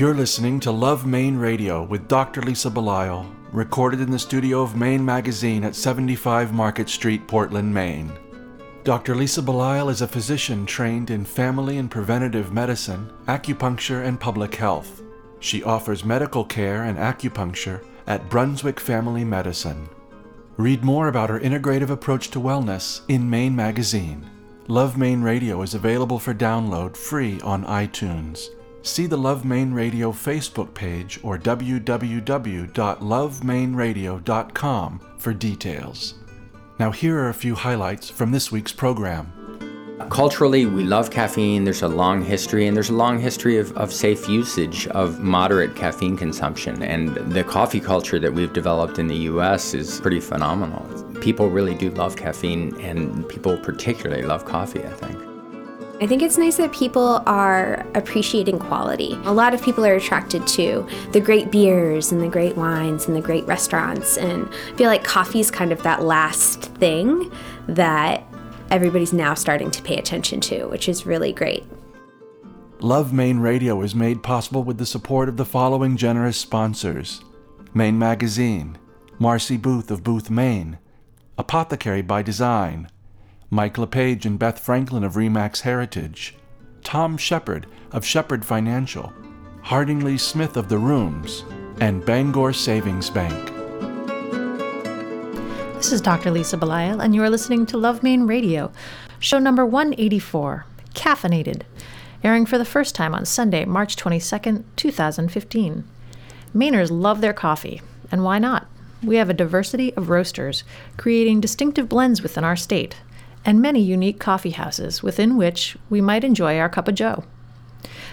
You're listening to Love Maine Radio with Dr. Lisa Belisle, recorded in the studio of Maine Magazine at 75 Market Street, Portland, Maine. Dr. Lisa Belisle is a physician trained in family and preventative medicine, acupuncture, and public health. She offers medical care and acupuncture at Brunswick Family Medicine. Read more about her integrative approach to wellness in Maine Magazine. Love Maine Radio is available for download free on iTunes. See the Love Radio Facebook page or www.lovemaineradio.com for details. Now, here are a few highlights from this week's program. Culturally, we love caffeine. There's a long history, and there's a long history of, of safe usage of moderate caffeine consumption. And the coffee culture that we've developed in the US is pretty phenomenal. People really do love caffeine, and people particularly love coffee, I think. I think it's nice that people are appreciating quality. A lot of people are attracted to the great beers and the great wines and the great restaurants, and I feel like coffee is kind of that last thing that everybody's now starting to pay attention to, which is really great. Love Maine Radio is made possible with the support of the following generous sponsors Maine Magazine, Marcy Booth of Booth, Maine, Apothecary by Design, Mike LePage and Beth Franklin of Remax Heritage, Tom Shepard of Shepard Financial, Harding Lee Smith of The Rooms, and Bangor Savings Bank. This is Dr. Lisa Belisle, and you are listening to Love Maine Radio, show number 184, Caffeinated, airing for the first time on Sunday, March 22nd, 2015. Mainers love their coffee, and why not? We have a diversity of roasters, creating distinctive blends within our state and many unique coffee houses within which we might enjoy our cup of joe.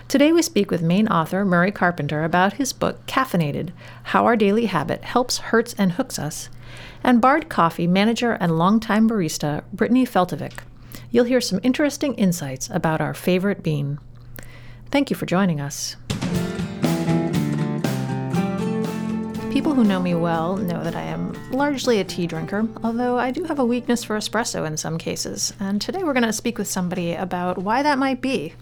Today we speak with Maine author Murray Carpenter about his book Caffeinated How Our Daily Habit Helps, Hurts, and Hooks Us, and Bard Coffee manager and longtime barista Brittany Feltovic. You'll hear some interesting insights about our favorite bean. Thank you for joining us. People who know me well know that I am largely a tea drinker, although I do have a weakness for espresso in some cases. And today we're going to speak with somebody about why that might be.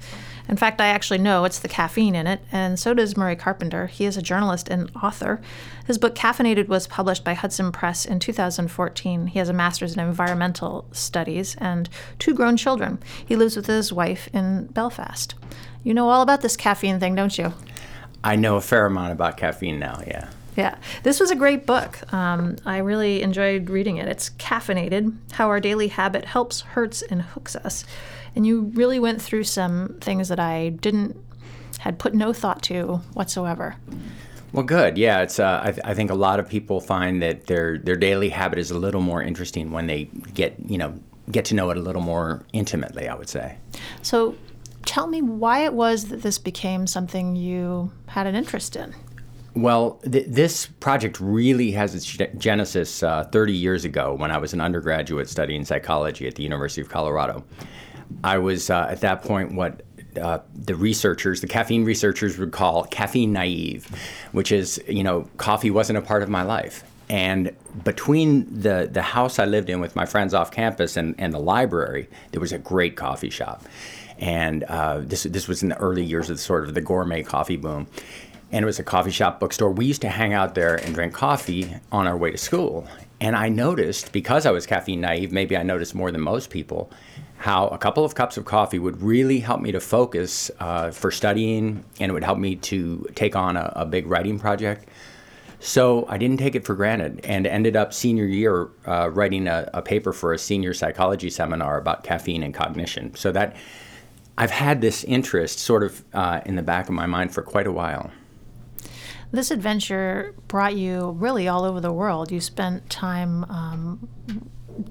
In fact, I actually know it's the caffeine in it, and so does Murray Carpenter. He is a journalist and author. His book Caffeinated was published by Hudson Press in 2014. He has a master's in environmental studies and two grown children. He lives with his wife in Belfast. You know all about this caffeine thing, don't you? I know a fair amount about caffeine now, yeah. Yeah, this was a great book. Um, I really enjoyed reading it. It's caffeinated, how our daily habit helps, hurts, and hooks us. And you really went through some things that I didn't, had put no thought to whatsoever. Well, good. Yeah, it's. Uh, I, th- I, think a lot of people find that their their daily habit is a little more interesting when they get you know get to know it a little more intimately. I would say. So, tell me why it was that this became something you had an interest in. Well, th- this project really has its genesis uh, 30 years ago when I was an undergraduate studying psychology at the University of Colorado. I was uh, at that point what uh, the researchers, the caffeine researchers, would call caffeine naive, which is, you know, coffee wasn't a part of my life. And between the, the house I lived in with my friends off campus and, and the library, there was a great coffee shop. And uh, this, this was in the early years of sort of the gourmet coffee boom and it was a coffee shop bookstore. We used to hang out there and drink coffee on our way to school. And I noticed, because I was caffeine naive, maybe I noticed more than most people, how a couple of cups of coffee would really help me to focus uh, for studying and it would help me to take on a, a, big writing project. So I didn't take it for granted and ended up senior year uh, writing a, a, paper for a senior psychology seminar about caffeine and cognition. So that I've had this interest sort of uh, in the back of my mind for quite a while. This adventure brought you really all over the world. You spent time um,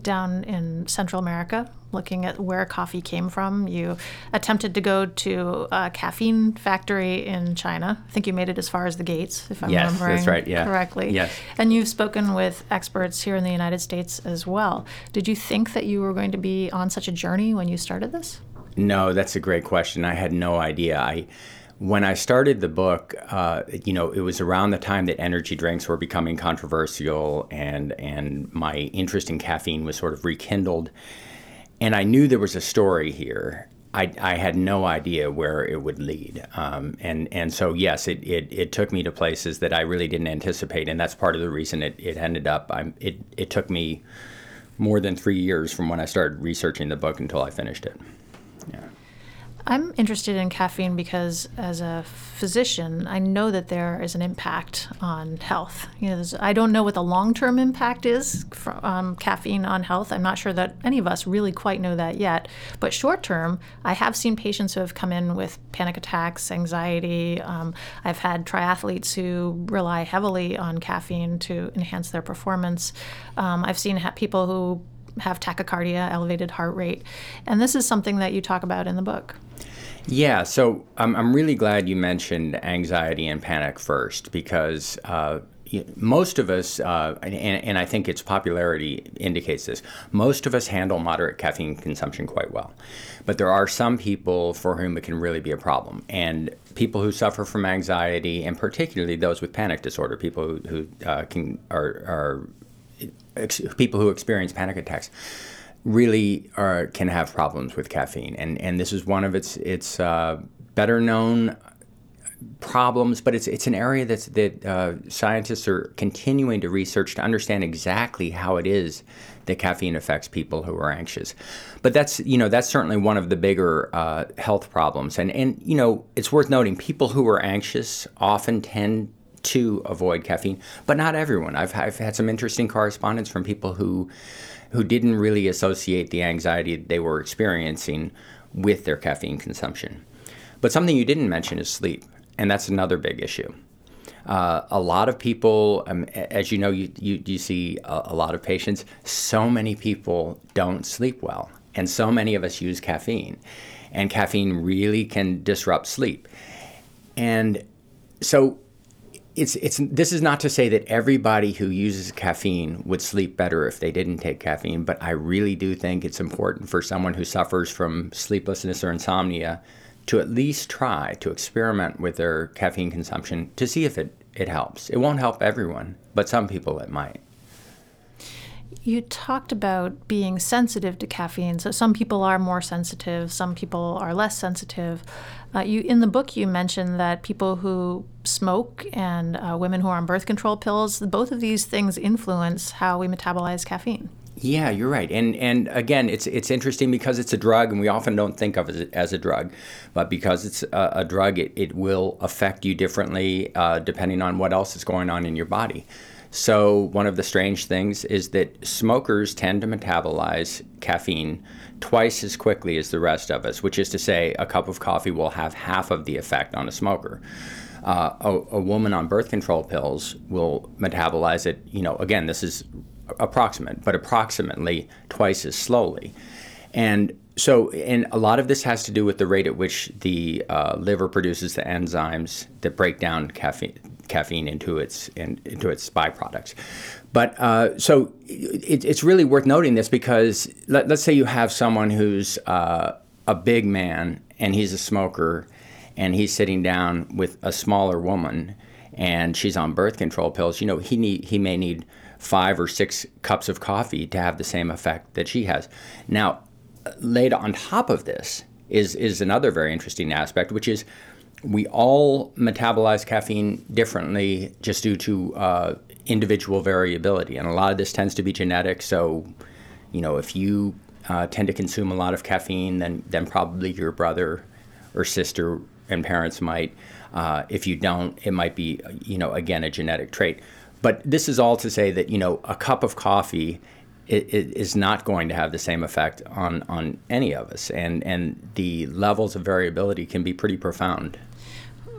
down in Central America looking at where coffee came from. You attempted to go to a caffeine factory in China. I think you made it as far as the gates, if I'm yes, remembering that's right, yeah. correctly. Yes. And you've spoken with experts here in the United States as well. Did you think that you were going to be on such a journey when you started this? No, that's a great question. I had no idea. I when I started the book, uh, you know, it was around the time that energy drinks were becoming controversial, and and my interest in caffeine was sort of rekindled, and I knew there was a story here. I, I had no idea where it would lead. Um, and, and so, yes, it, it, it took me to places that I really didn't anticipate. And that's part of the reason it, it ended up. I'm, it, it took me more than three years from when I started researching the book until I finished it. I'm interested in caffeine because, as a physician, I know that there is an impact on health. You know, I don't know what the long-term impact is from um, caffeine on health. I'm not sure that any of us really quite know that yet. But short-term, I have seen patients who have come in with panic attacks, anxiety. Um, I've had triathletes who rely heavily on caffeine to enhance their performance. Um, I've seen people who have tachycardia, elevated heart rate. And this is something that you talk about in the book. Yeah, so I'm, I'm really glad you mentioned anxiety and panic first because uh, most of us, uh, and, and, I think its popularity indicates this, most of us handle moderate caffeine consumption quite well. But there are some people for whom it can really be a problem. And people who suffer from anxiety, and particularly those with panic disorder, people who, who uh, can are, are ex- people who experience panic attacks really are, can have problems with caffeine, and and this is one of its its uh, better known problems, but it's it's an area that's that uh, scientists are continuing to research to understand exactly how it is that caffeine affects people who are anxious. But that's you know that's certainly one of the bigger uh, health problems, and and you know it's worth noting people who are anxious often tend to avoid caffeine, but not everyone. I've, I've had some interesting correspondence from people who who didn't really associate the anxiety they were experiencing with their caffeine consumption. But something you didn't mention is sleep, and that's another big issue. Uh, a lot of people, um, as you know, you, you, you see a, a lot of patients, so many people don't sleep well, and so many of us use caffeine, and caffeine really can disrupt sleep. And so it's it's this is not to say that everybody who uses caffeine would sleep better if they didn't take caffeine, but I really do think it's important for someone who suffers from sleeplessness or insomnia to at least try to experiment with their caffeine consumption to see if it, it helps. It won't help everyone, but some people it might. You talked about being sensitive to caffeine. So some people are more sensitive, some people are less sensitive. Uh, you in the book you mentioned that people who smoke and uh, women who are on birth control pills, both of these things influence how we metabolize caffeine. Yeah, you're right, and and again, it's it's interesting because it's a drug, and we often don't think of it as a drug, but because it's a, a drug, it, it will affect you differently uh, depending on what else is going on in your body. So, one of the strange things is that smokers tend to metabolize caffeine twice as quickly as the rest of us, which is to say, a cup of coffee will have half of the effect on a smoker. Uh, a, a, woman on birth control pills will metabolize it, you know, again, this is approximate, but approximately twice as slowly. And so, and a lot of this has to do with the rate at which the uh, liver produces the enzymes that break down caffeine, caffeine into its in, into its byproducts. But uh, so it, it's really worth noting this because let, us say you have someone who's uh, a big man and he's a smoker and he's sitting down with a smaller woman and she's on birth control pills. You know, he need he may need five or six cups of coffee to have the same effect that she has. Now, laid on top of this is is another very interesting aspect, which is we all metabolize caffeine differently just due to uh, individual variability, and a lot of this tends to be genetic. So, you know, if you uh, tend to consume a lot of caffeine, then then probably your brother or sister and parents might. Uh, if you don't, it might be, you know, again, a genetic trait. But this is all to say that you know a cup of coffee it, it is not going to have the same effect on, on any of us, and and the levels of variability can be pretty profound.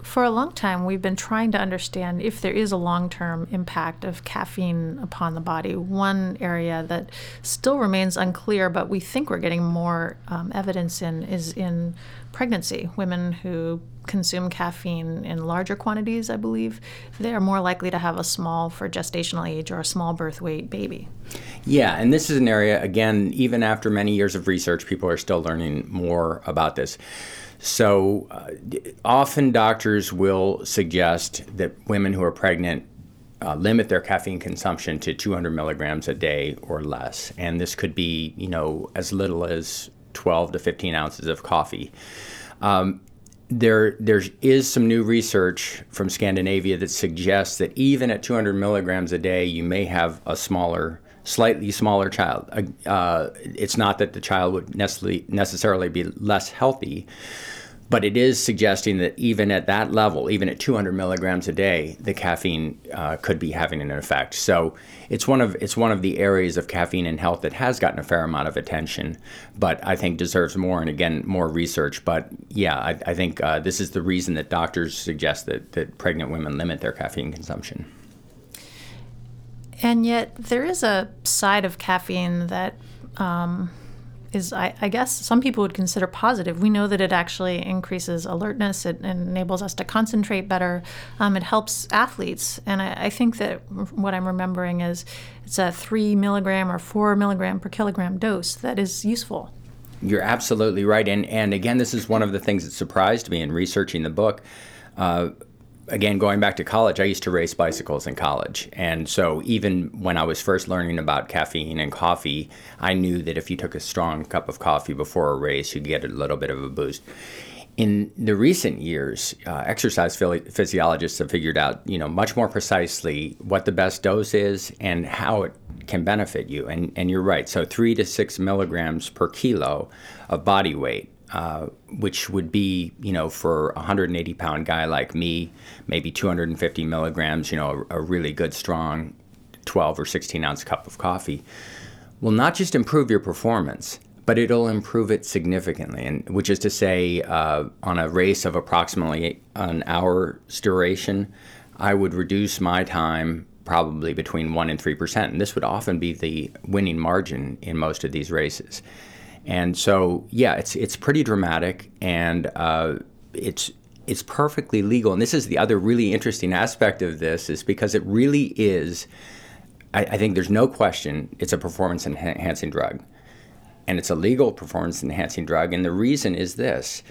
For a long time, we've been trying to understand if there is a long term impact of caffeine upon the body. One area that still remains unclear, but we think we're getting more um, evidence in, is in pregnancy. Women who consume caffeine in larger quantities, I believe, they are more likely to have a small for gestational age or a small birth weight baby. Yeah, and this is an area, again, even after many years of research, people are still learning more about this. So uh, often doctors will suggest that women who are pregnant uh, limit their caffeine consumption to 200 milligrams a day or less, and this could be, you know, as little as 12 to 15 ounces of coffee. Um, there there is some new research from Scandinavia that suggests that even at 200 milligrams a day, you may have a smaller, slightly smaller child. Uh, it's not that the child would necessarily necessarily be less healthy, but it is suggesting that even at that level, even at 200 milligrams a day, the caffeine uh, could be having an effect. So it's one of it's one of the areas of caffeine and health that has gotten a fair amount of attention, but I think deserves more and again more research. But yeah, I, I think uh, this is the reason that doctors suggest that that pregnant women limit their caffeine consumption. And yet, there is a side of caffeine that. Um is, I, I, guess, some people would consider positive. We know that it actually increases alertness, it, enables us to concentrate better, um, it helps athletes. And I, I, think that what I'm remembering is it's a three milligram or four milligram per kilogram dose that is useful. You're absolutely right. And, and again, this is one of the things that surprised me in researching the book. Uh, again, going back to college, I used to race bicycles in college. And so even when I was first learning about caffeine and coffee, I knew that if you took a strong cup of coffee before a race, you'd get a little bit of a boost. In the recent years, uh, exercise physiologists have figured out, you know, much more precisely what the best dose is and how it can benefit you. And, and you're right. So three to six milligrams per kilo of body weight uh, which would be, you know, for a 180 pound guy like me, maybe 250 milligrams, you know, a, a, really good, strong 12 or 16 ounce cup of coffee, will not just improve your performance, but it'll improve it significantly. And which is to say, uh, on a race of approximately an hour's duration, I would reduce my time probably between 1 and 3%. And this would often be the winning margin in most of these races. And so, yeah, it's it's pretty dramatic, and uh, it's it's perfectly legal. And this is the other really interesting aspect of this is because it really is. I, I think there's no question it's a performance enhancing drug, and it's a legal performance enhancing drug. And the reason is this: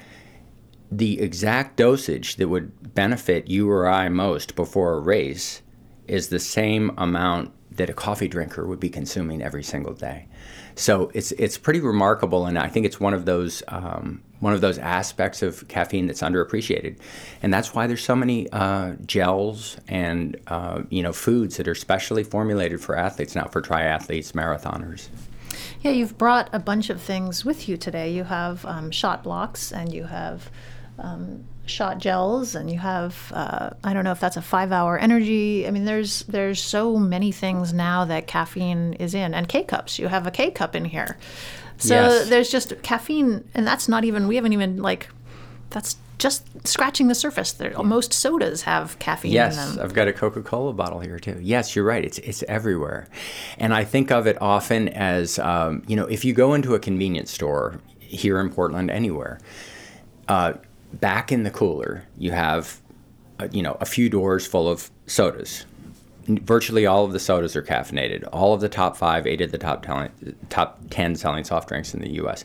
the exact dosage that would benefit you or I most before a race is the same amount that a coffee drinker would be consuming every single day. So it's it's pretty remarkable, and I think it's one of those um, one of those aspects of caffeine that's underappreciated, and that's why there's so many uh, gels and uh, you know foods that are specially formulated for athletes now for triathletes, marathoners. Yeah, you've brought a bunch of things with you today. You have um, shot blocks, and you have um, shot gels and you have uh, I don't know if that's a five hour energy. I mean there's there's so many things now that caffeine is in and K cups. You have a K cup in here. So yes. there's just caffeine and that's not even we haven't even like that's just scratching the surface. There, most sodas have caffeine yes, in them. Yes, I've got a Coca-Cola bottle here too. Yes, you're right. It's it's everywhere, and I think of it often as um, you know if you go into a convenience store here in Portland, anywhere, uh, back in the cooler, you have, uh, you know, a few doors full of sodas. Virtually all of the sodas are caffeinated. All of the top five, eight of the top ten, top ten selling soft drinks in the U.S.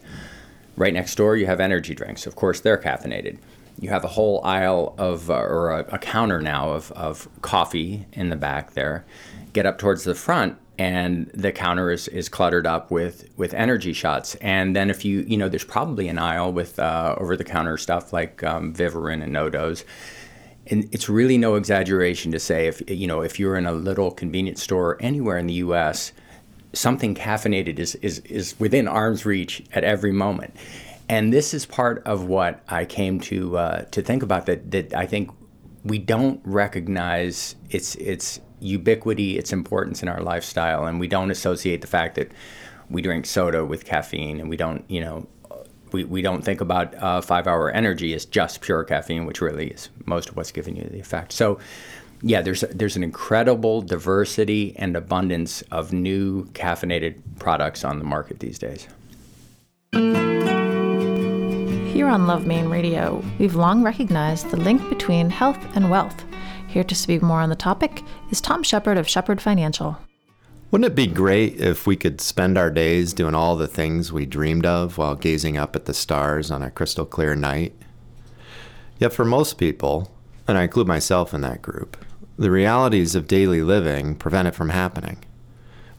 Right next door, you have energy drinks. Of course, they're caffeinated. You have a whole aisle of, uh, or a, a counter now of, of coffee in the back there. Get up towards the front, and the counter is, is cluttered up with, with energy shots. And then if you, you know, there's probably an aisle with uh, over the counter stuff like um, Vivarin and NoDoz. And it's really no exaggeration to say if, you know, if you're in a little convenience store anywhere in the U.S., something caffeinated is, is, is within arm's reach at every moment. And this is part of what I came to, uh, to think about that, that I think we don't recognize its, its ubiquity, its importance in our lifestyle, and we don't associate the fact that we drink soda with caffeine, and we don't, you know, we, we don't think about uh, five hour energy as just pure caffeine, which really is most of what's giving you the effect. So, yeah, there's there's an incredible diversity and abundance of new caffeinated products on the market these days. Here on Love Maine Radio, we've long recognized the link between health and wealth. Here to speak more on the topic is Tom Shepard of Shepard Financial. Wouldn't it be great if we could spend our days doing all the things we dreamed of while gazing up at the stars on a crystal clear night? Yet for most people, and I include myself in that group, the realities of daily living prevent it from happening.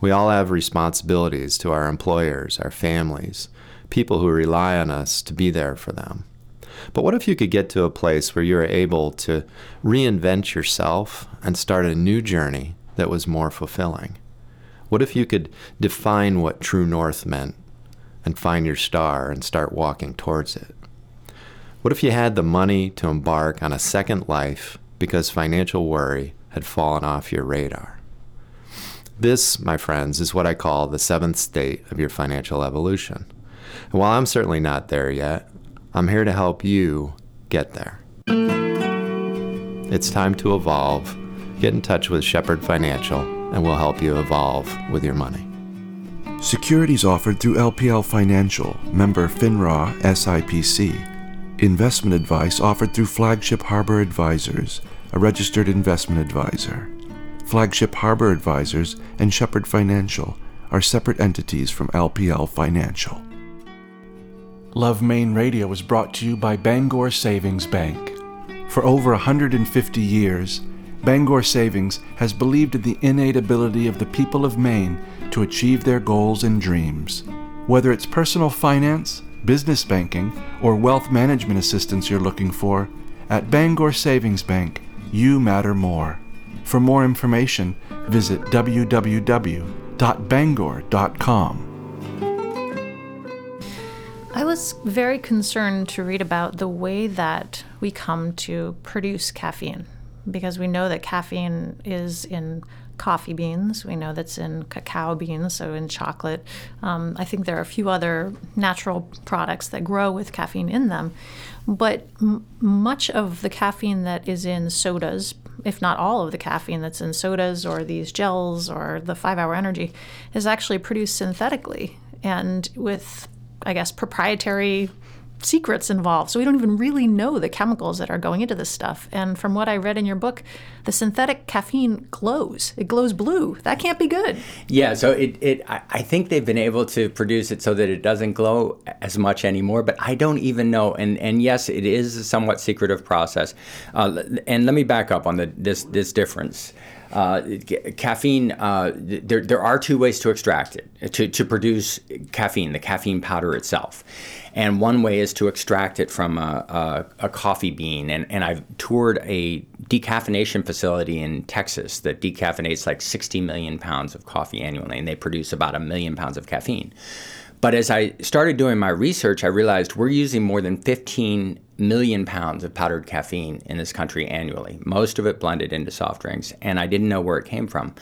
We all have responsibilities to our employers, our families, people who rely on us to be there for them. But what if you could get to a place where you're able to reinvent yourself and start a new journey that was more fulfilling? What if you could define what true north meant and find your star and start walking towards it? What if you had the money to embark on a second life because financial worry had fallen off your radar? This, my friends, is what I call the seventh state of your financial evolution. And while I'm certainly not there yet, I'm here to help you get there. It's time to evolve. Get in touch with Shepard Financial, and we'll help you evolve with your money. Securities offered through LPL Financial, member FINRA SIPC. Investment advice offered through Flagship Harbor Advisors, a registered investment advisor. Flagship Harbor Advisors and Shepard Financial are separate entities from LPL Financial. Love Maine Radio is brought to you by Bangor Savings Bank. For over 150 years, Bangor Savings has believed in the innate ability of the people of Maine to achieve their goals and dreams. Whether it's personal finance, business banking, or wealth management assistance you're looking for, at Bangor Savings Bank, you matter more. For more information, visit www.bangor.com. I was very concerned to read about the way that we come to produce caffeine because we know that caffeine is in coffee beans. We know that's in cacao beans, so in chocolate. Um, I think there are a few other natural products that grow with caffeine in them. But m- much of the caffeine that is in sodas, if not all of the caffeine that's in sodas or these gels or the five hour energy, is actually produced synthetically and with I guess, proprietary secrets involved. So we don't even really know the chemicals that are going into this stuff. And from what I read in your book, the synthetic caffeine glows. It glows blue. That can't be good. Yeah, so it, it I think they've been able to produce it so that it doesn't glow as much anymore, but I don't even know. And and yes, it is a somewhat secretive process. Uh, and let me back up on the this this difference. Uh, caffeine, uh, there, there are two ways to extract it, to, to produce caffeine, the caffeine powder itself. And one way is to extract it from a, a, a, coffee bean. And, and I've toured a decaffeination facility in Texas that decaffeinates like 60 million pounds of coffee annually, and they produce about a million pounds of caffeine. But as I started doing my research, I realized we're using more than 15 million pounds of powdered caffeine in this country annually, most of it blended into soft drinks, and I didn't know where it came from.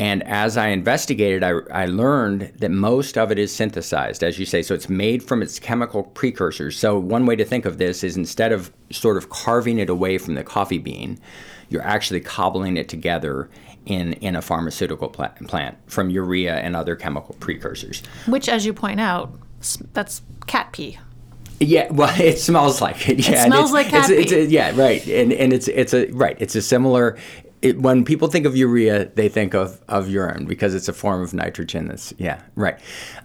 And as I investigated, I, I, learned that most of it is synthesized, as you say. So it's made from its chemical precursors. So, one way to think of this is instead of sort of carving it away from the coffee bean, you're actually cobbling it together in, in a pharmaceutical plant from urea and other chemical precursors. Which, as you point out, that's cat pee. Yeah, well, it smells like it. Yeah, it smells like cat it's, it's, yeah, right, and and it's it's a right. It's a similar. It, when people think of urea, they think of of urine because it's a form of nitrogen. That's yeah, right.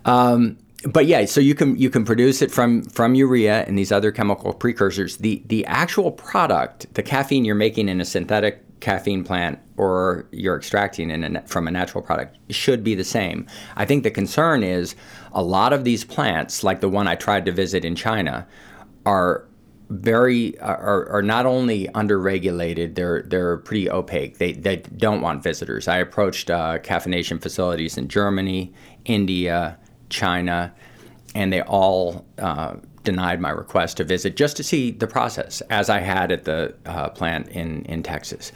Um, but yeah, so you can you can produce it from from urea and these other chemical precursors. The the actual product, the caffeine you're making in a synthetic caffeine plant or you're extracting in a, from a natural product should be the same. I think the concern is a lot of these plants, like the one I tried to visit in China, are very are, are not only underregulated they're they're pretty opaque. They they don't want visitors. I approached uh, caffeination facilities in germany india china and they all uh, denied my request to visit just to see the process as i had at the uh, plant in in texas.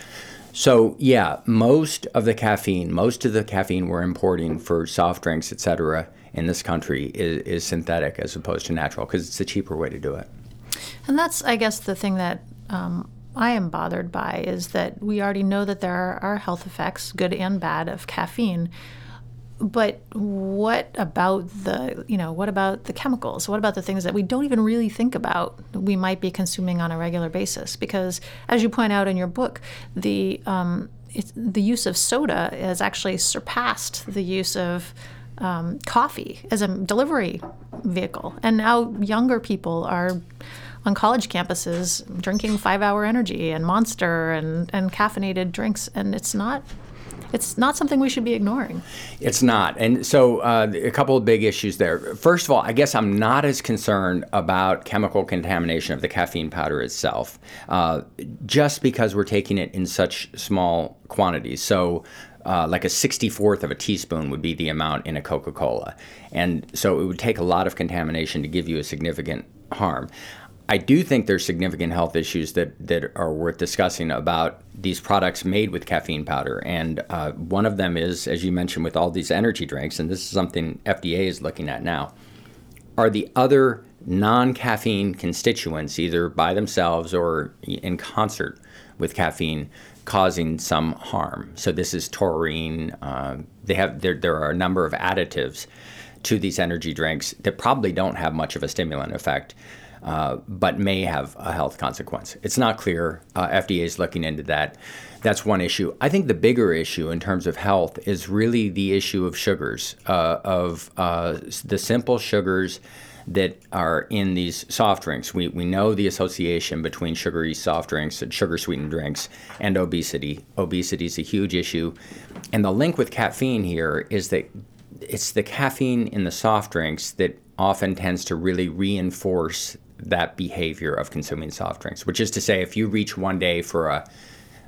So yeah most of the caffeine most of the caffeine we're importing for soft drinks et etc in this country is, is synthetic as opposed to natural because it's a cheaper way to do it. And that's, I guess, the thing that um, I am bothered by is that we already know that there are health effects, good and bad, of caffeine. But what about the, you know, what about the chemicals? What about the things that we don't even really think about we might be consuming on a regular basis? Because, as you point out in your book, the um, the use of soda has actually surpassed the use of um, coffee as a delivery vehicle. And now younger people are on college campuses drinking five hour energy and monster and, and caffeinated drinks. And it's not it's not something we should be ignoring. It's not. And so, uh, a couple of big issues there. First of all, I guess I'm not as concerned about chemical contamination of the caffeine powder itself, uh, just because we're taking it in such small quantities. So, uh, like a 64th of a teaspoon would be the amount in a Coca Cola. And so, it would take a lot of contamination to give you a significant harm. I do think there's significant health issues that, that are worth discussing about these products made with caffeine powder. And uh, one of them is, as you mentioned, with all these energy drinks, and this is something FDA is looking at now, are the other non caffeine constituents, either by themselves or in concert with caffeine, causing some harm. So this is taurine. Uh, they have there, there are a number of additives to these energy drinks that probably don't have much of a stimulant effect. Uh, but may have a health consequence. It's not clear. Uh, FDA is looking into that. That's one issue. I think the bigger issue in terms of health is really the issue of sugars, uh, of uh, the simple sugars that are in these soft drinks. We, we know the association between sugary soft drinks and sugar sweetened drinks and obesity. Obesity is a huge issue. And the link with caffeine here is that it's the caffeine in the soft drinks that often tends to really reinforce that behavior of consuming soft drinks, which is to say, if you reach one day for a,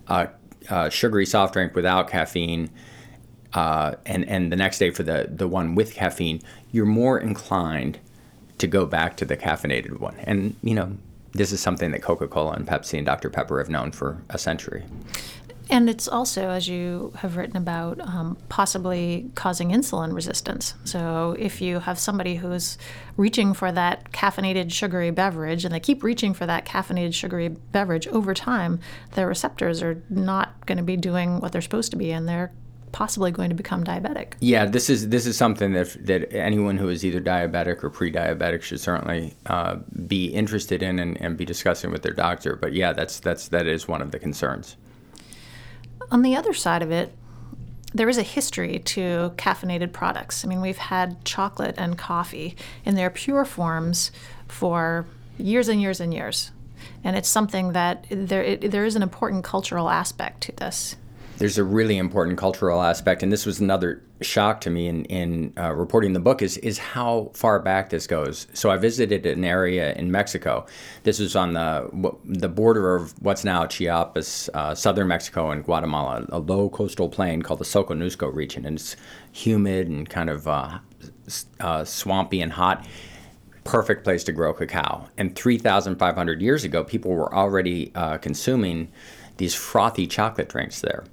a, a sugary soft drink without caffeine, uh, and and the next day for the the one with caffeine, you're more inclined to go back to the caffeinated one. And you know, this is something that Coca-Cola and Pepsi and Dr Pepper have known for a century. And it's also, as you have written about, um, possibly causing insulin resistance. So if you have somebody who's reaching for that caffeinated sugary beverage and they keep reaching for that caffeinated sugary beverage over time, their receptors are not going to be doing what they're supposed to be and they're possibly going to become diabetic. Yeah, this is this is something that that anyone who is either diabetic or pre-diabetic should certainly uh, be interested in and, and be discussing with their doctor. But yeah, that's that's that is one of the concerns. On the other side of it, there is a history to caffeinated products. I mean, we've had chocolate and coffee in their pure forms for years and years and years. And it's something that there, it, there is an important cultural aspect to this there's a really important cultural aspect, and this was another shock to me in, in uh, reporting the book is is how far back this goes. So I visited an area in Mexico. This was on the the border of what's now Chiapas, uh, southern Mexico, and Guatemala, a low coastal plain called the Soconusco region, and it's humid and kind of uh, uh swampy and hot perfect place to grow cacao. And 3,500 years ago, people were already uh, consuming these frothy chocolate drinks there.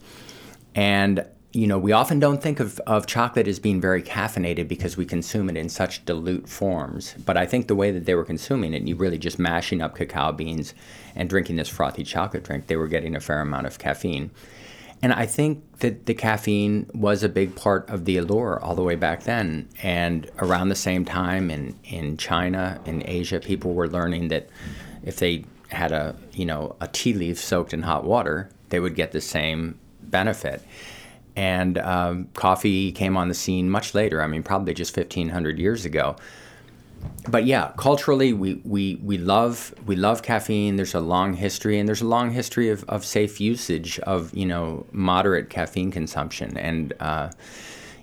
And you know, we often don't think of, of chocolate as being very caffeinated because we consume it in such dilute forms. But I think the way that they were consuming it, you really just mashing up cacao beans and drinking this frothy chocolate drink, they were getting a fair amount of caffeine. And I think that the caffeine was a big part of the allure all the way back then. And around the same time in, in China, in Asia, people were learning that if they had a you know a tea leaf soaked in hot water, they would get the same benefit. And um, coffee came on the scene much later. I mean, probably just 1,500 years ago. But yeah, culturally, we, we, we love we love caffeine. There's a long history, and there's a long history of, of safe usage of you know moderate caffeine consumption. And uh,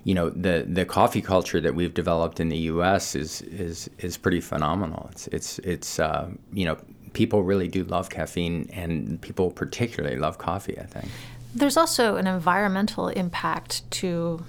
you know the the coffee culture that we've developed in the U.S. is is is pretty phenomenal. It's it's it's uh, you know people really do love caffeine, and people particularly love coffee. I think. There's also an environmental impact to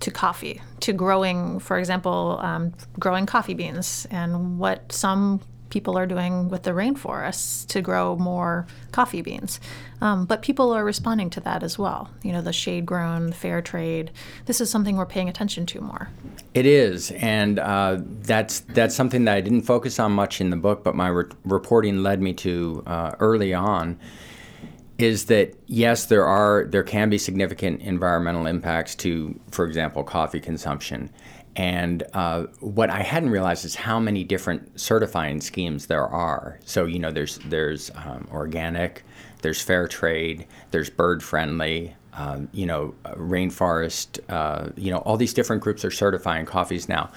to coffee, to growing, for example, um, growing coffee beans, and what some people are doing with the rainforests to grow more coffee beans. Um, but people are responding to that as well. You know, the shade grown, fair trade. This is something we're paying attention to more. It is, and uh, that's that's something that I didn't focus on much in the book, but my re- reporting led me to uh, early on. Is that yes, there are there can be significant environmental impacts to, for example, coffee consumption. And uh, what I hadn't realized is how many different certifying schemes there are. So you know, there's there's um, organic, there's fair trade, there's bird friendly, um, you know, rainforest. Uh, you know, all these different groups are certifying coffees now.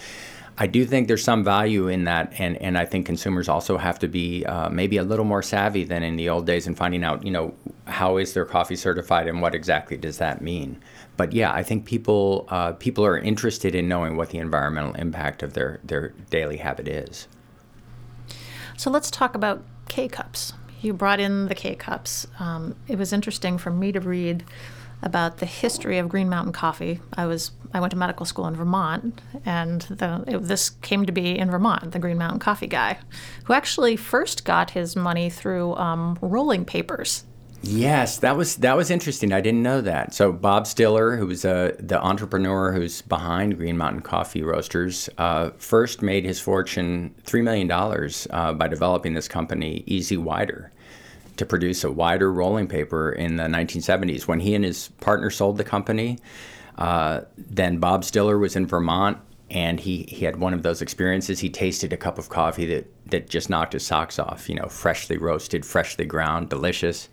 I do think there's some value in that, and, and I think consumers also have to be uh, maybe a little more savvy than in the old days in finding out, you know, how is their coffee certified and what exactly does that mean? But yeah, I think people uh, people are interested in knowing what the environmental impact of their their daily habit is. So let's talk about K cups. You brought in the K cups. Um, it was interesting for me to read about the history of Green Mountain Coffee. I was I went to medical school in Vermont, and the, it, this came to be in Vermont. The Green Mountain Coffee guy, who actually first got his money through um, rolling papers. Yes, that was that was interesting. I didn't know that. So Bob Stiller, who was uh, the entrepreneur who's behind Green Mountain Coffee Roasters, uh, first made his fortune three million dollars uh, by developing this company, E-Z Wider, to produce a wider rolling paper in the 1970s. When he and his partner sold the company, uh, then Bob Stiller was in Vermont. And he, he had one of those experiences. He tasted a cup of coffee that, that just knocked his socks off, you know, freshly roasted, freshly ground, delicious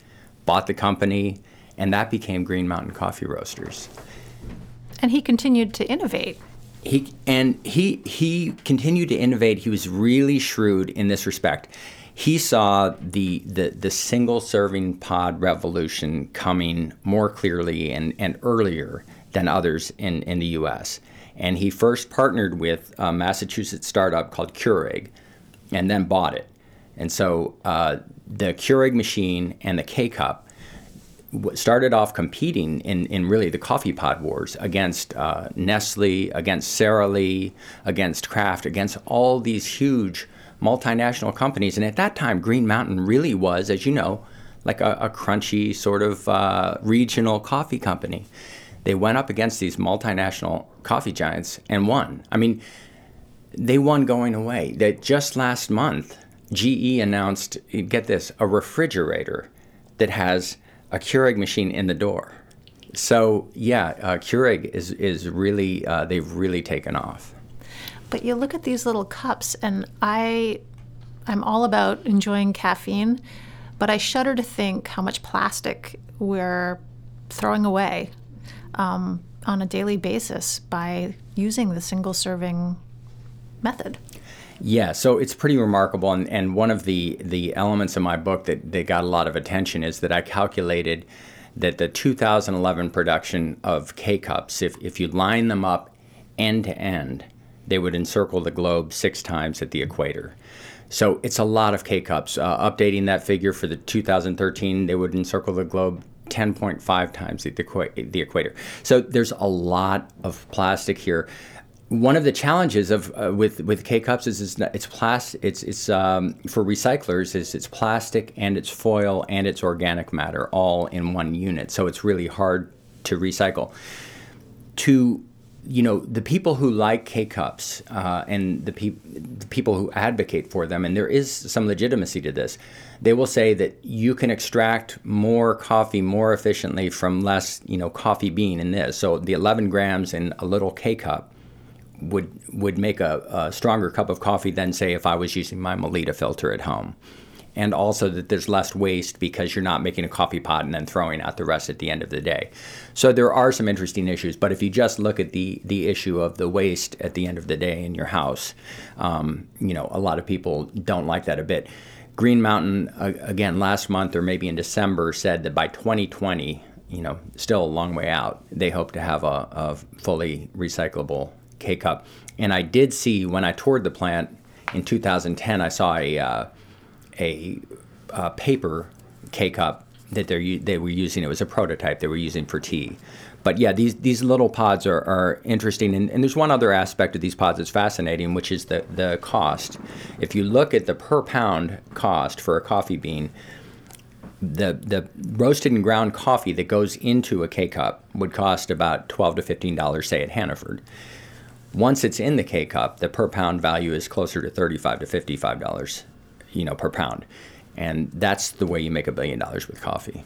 bought the company, and that became Green Mountain Coffee Roasters. And he continued to innovate. He and he he continued to innovate. He was really shrewd in this respect. He saw the the, the single serving pod revolution coming more clearly and, and earlier than others in, in the U.S. And he first partnered with a Massachusetts startup called Keurig, and then bought it. And so uh, the Keurig machine and the K cup started off competing in, in really the coffee pod wars against uh, Nestle, against Sara Lee, against Kraft, against all these huge multinational companies. And at that time, Green Mountain really was, as you know, like a, a crunchy sort of uh, regional coffee company. They went up against these multinational coffee giants and won. I mean, they won going away. That just last month, GE announced, get this, a refrigerator that has a Keurig machine in the door. So yeah, uh, Keurig is is really uh, they've really taken off. But you look at these little cups, and I, I'm all about enjoying caffeine, but I shudder to think how much plastic we're throwing away um, on a daily basis by using the single serving method. Yeah, so it's pretty remarkable, and, and one of the the elements of my book that, that got a lot of attention is that I calculated that the 2011 production of K cups, if if you line them up end to end, they would encircle the globe six times at the equator. So it's a lot of K cups. Uh, updating that figure for the 2013, they would encircle the globe 10.5 times the, the equator. So there's a lot of plastic here one of the challenges of uh, with with K cups is, is it's plastic. It's it's um, for recyclers is it's plastic and it's foil and it's organic matter all in one unit. So it's really hard to recycle. To you know the people who like K cups uh, and the, pe- the people who advocate for them, and there is some legitimacy to this. They will say that you can extract more coffee more efficiently from less, you know, coffee bean in this. So the 11 grams in a little K cup would would make a, a, stronger cup of coffee than say if I was using my Melitta filter at home. And also that there's less waste because you're not making a coffee pot and then throwing out the rest at the end of the day. So there are some interesting issues, but if you just look at the the issue of the waste at the end of the day in your house, um, you know a lot of people don't like that a bit. Green Mountain uh, again last month or maybe in December said that by 2020, you know, still a long way out, they hope to have a, a fully recyclable K cup. And I did see when I toured the plant in 2010, I saw a uh, a, a, paper K cup that they they were using. It was a prototype they were using for tea. But yeah, these these little pods are, are interesting. And, and there's one other aspect of these pods that's fascinating, which is the, the cost. If you look at the per pound cost for a coffee bean, the the roasted and ground coffee that goes into a K cup would cost about twelve to fifteen dollars, say at Hannaford. Once it's in the K cup, the per pound value is closer to thirty-five to fifty-five dollars, you know, per pound, and that's the way you make a billion dollars with coffee.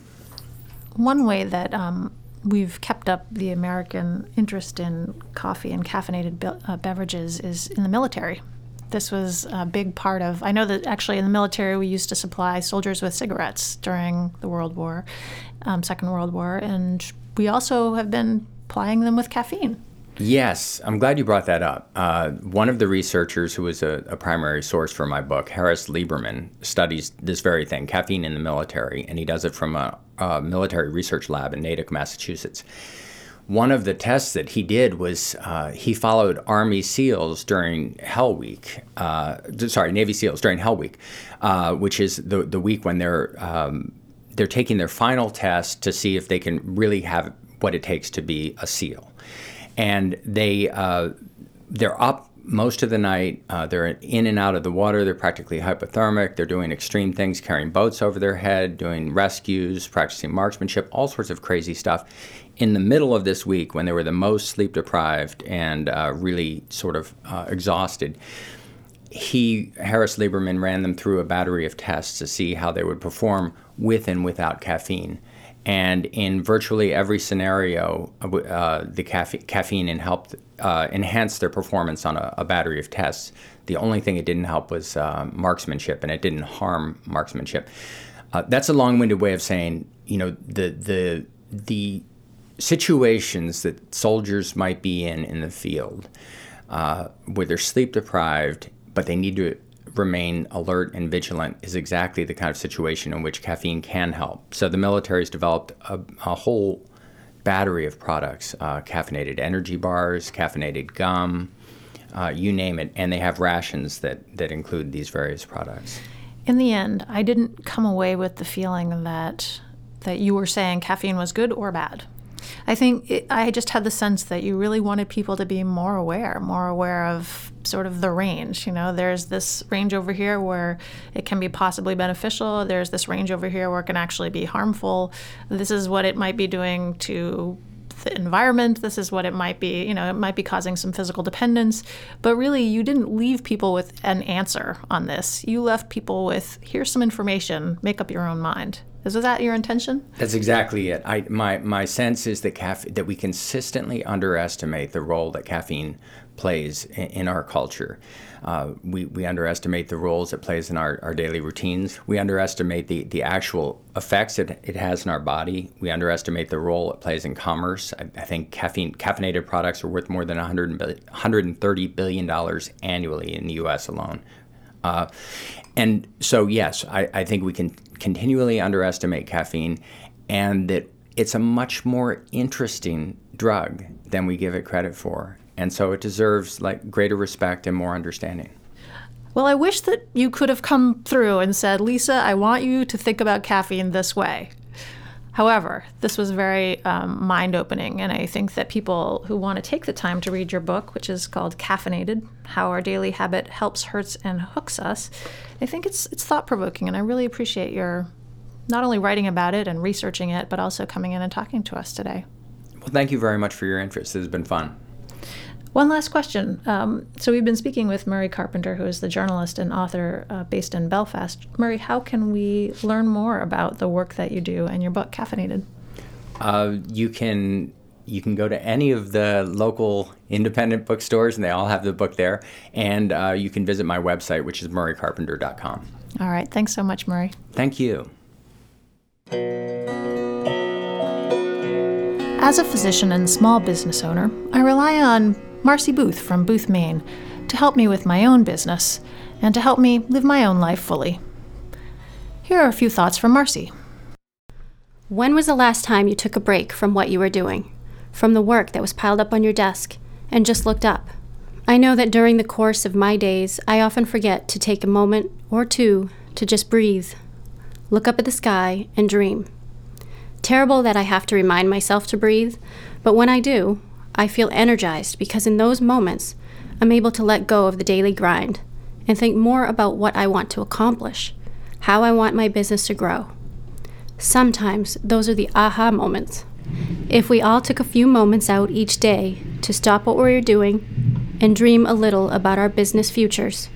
One way that um, we've kept up the American interest in coffee and caffeinated be- uh, beverages is in the military. This was a big part of. I know that actually in the military we used to supply soldiers with cigarettes during the World War, um, Second World War, and we also have been plying them with caffeine. Yes, I'm glad you brought that up. Uh, one of the researchers who was a, a, primary source for my book, Harris Lieberman, studies this very thing, caffeine in the military, and he does it from a, uh, military research lab in Natick, Massachusetts. One of the tests that he did was uh, he followed Army SEALs during Hell Week. Uh, sorry, Navy SEALs during Hell Week, uh, which is the the week when they're um, they're taking their final test to see if they can really have what it takes to be a SEAL, and they uh, they're up most of the night. Uh, they're in and out of the water. They're practically hypothermic. They're doing extreme things, carrying boats over their head, doing rescues, practicing marksmanship, all sorts of crazy stuff. In the middle of this week, when they were the most sleep deprived and uh, really sort of uh, exhausted, he, Harris Lieberman, ran them through a battery of tests to see how they would perform with and without caffeine. And in virtually every scenario, uh, the caffe- caffeine helped uh, enhance their performance on a, a, battery of tests. The only thing it didn't help was uh, marksmanship, and it didn't harm marksmanship. Uh, that's a long-winded way of saying, you know, the the the situations that soldiers might be in in the field, uh, where they're sleep deprived, but they need to remain alert and vigilant is exactly the kind of situation in which caffeine can help. So the military has developed a, a whole battery of products uh, caffeinated energy bars, caffeinated gum, uh, you name it, and they have rations that, that include these various products. In the end, I didn't come away with the feeling that that you were saying caffeine was good or bad. I think it, I just had the sense that you really wanted people to be more aware, more aware of sort of the range. You know, there's this range over here where it can be possibly beneficial. There's this range over here where it can actually be harmful. This is what it might be doing to the environment. This is what it might be. You know, it might be causing some physical dependence. But really, you didn't leave people with an answer on this. You left people with here's some information, make up your own mind. Is that your intention? That's exactly it. I, my, my sense is that, that we consistently underestimate the role that caffeine plays in, in our culture. Uh, we, we underestimate the roles it plays in our, our daily routines. We underestimate the, the actual effects it, it has in our body. We underestimate the role it plays in commerce. I, I think caffeine, caffeinated products are worth more than $130 billion annually in the US alone. Uh, and so, yes, I, I think we can continually underestimate caffeine and that it's a much more interesting drug than we give it credit for. And so it deserves like greater respect and more understanding. Well, I wish that you could have come through and said, Lisa, I want you to think about caffeine this way. However, this was very um, mind opening, and I think that people who want to take the time to read your book, which is called Caffeinated How Our Daily Habit Helps, Hurts, and Hooks Us, I think it's, it's thought provoking, and I really appreciate your not only writing about it and researching it, but also coming in and talking to us today. Well, thank you very much for your interest. It has been fun. One last question. Um, so, we've been speaking with Murray Carpenter, who is the journalist and author uh, based in Belfast. Murray, how can we learn more about the work that you do and your book, Caffeinated? Uh, you can you can go to any of the local independent bookstores, and they all have the book there. And uh, you can visit my website, which is murraycarpenter.com. All right. Thanks so much, Murray. Thank you. As a physician and small business owner, I rely on Marcy Booth from Booth, Maine, to help me with my own business and to help me live my own life fully. Here are a few thoughts from Marcy. When was the last time you took a break from what you were doing, from the work that was piled up on your desk, and just looked up? I know that during the course of my days, I often forget to take a moment or two to just breathe, look up at the sky, and dream. Terrible that I have to remind myself to breathe, but when I do, I feel energized because in those moments, I'm able to let go of the daily grind and think more about what I want to accomplish, how I want my business to grow. Sometimes those are the aha moments. If we all took a few moments out each day to stop what we're doing and dream a little about our business futures,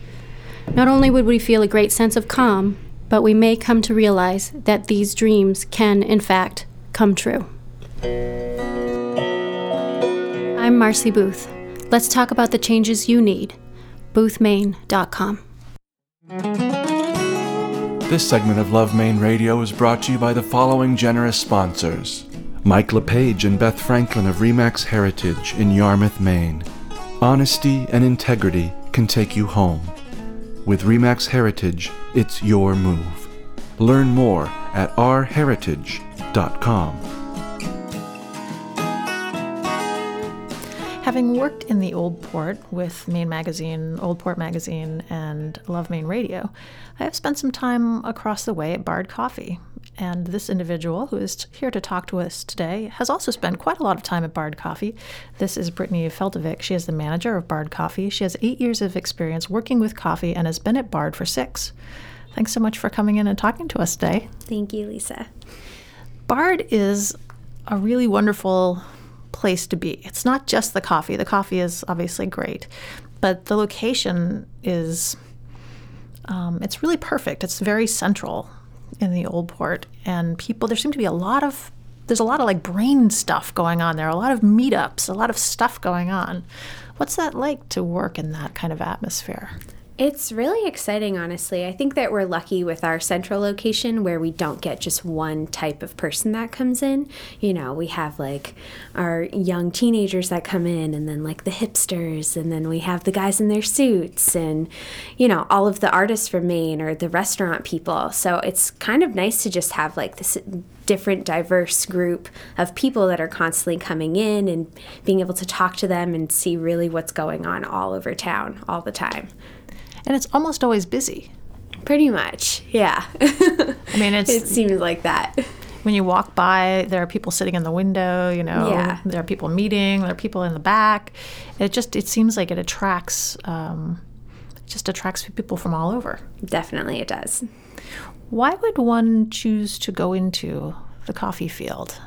not only would we feel a great sense of calm, but we may come to realize that these dreams can, in fact, come true. I'm Marcy Booth. Let's talk about the changes you need. BoothMaine.com. This segment of Love Maine Radio is brought to you by the following generous sponsors Mike LePage and Beth Franklin of Remax Heritage in Yarmouth, Maine. Honesty and integrity can take you home. With Remax Heritage, it's your move. Learn more at ourheritage.com. Having worked in the Old Port with Maine Magazine, Old Port Magazine, and Love Maine Radio, I have spent some time across the way at Bard Coffee. And this individual who is here to talk to us today has also spent quite a lot of time at Bard Coffee. This is Brittany Feltovic. She is the manager of Bard Coffee. She has eight years of experience working with coffee and has been at Bard for six. Thanks so much for coming in and talking to us today. Thank you, Lisa. Bard is a really wonderful place to be. It's not just the coffee. The coffee is obviously great, but the location is um, it's really perfect. It's very central in the old port, and people there seem to be a lot of there's a lot of like brain stuff going on there. A lot of meetups, a lot of stuff going on. What's that like to work in that kind of atmosphere? It's really exciting, honestly. I think that we're lucky with our central location where we don't get just one type of person that comes in. You know, we have like our young teenagers that come in, and then like the hipsters, and then we have the guys in their suits, and, you know, all of the artists from Maine or the restaurant people. So it's kind of nice to just have like this different diverse group of people that are constantly coming in and being able to talk to them and see really what's going on all over town all the time. And it's almost always busy. Pretty much, yeah. I mean, it's it seems like that. when you walk by, there are people sitting in the window. You know, Yeah. there are people meeting. There are people in the back. It just it seems like it attracts um, it just attracts people from all over. Definitely, it does. Why would one choose to go into the coffee field?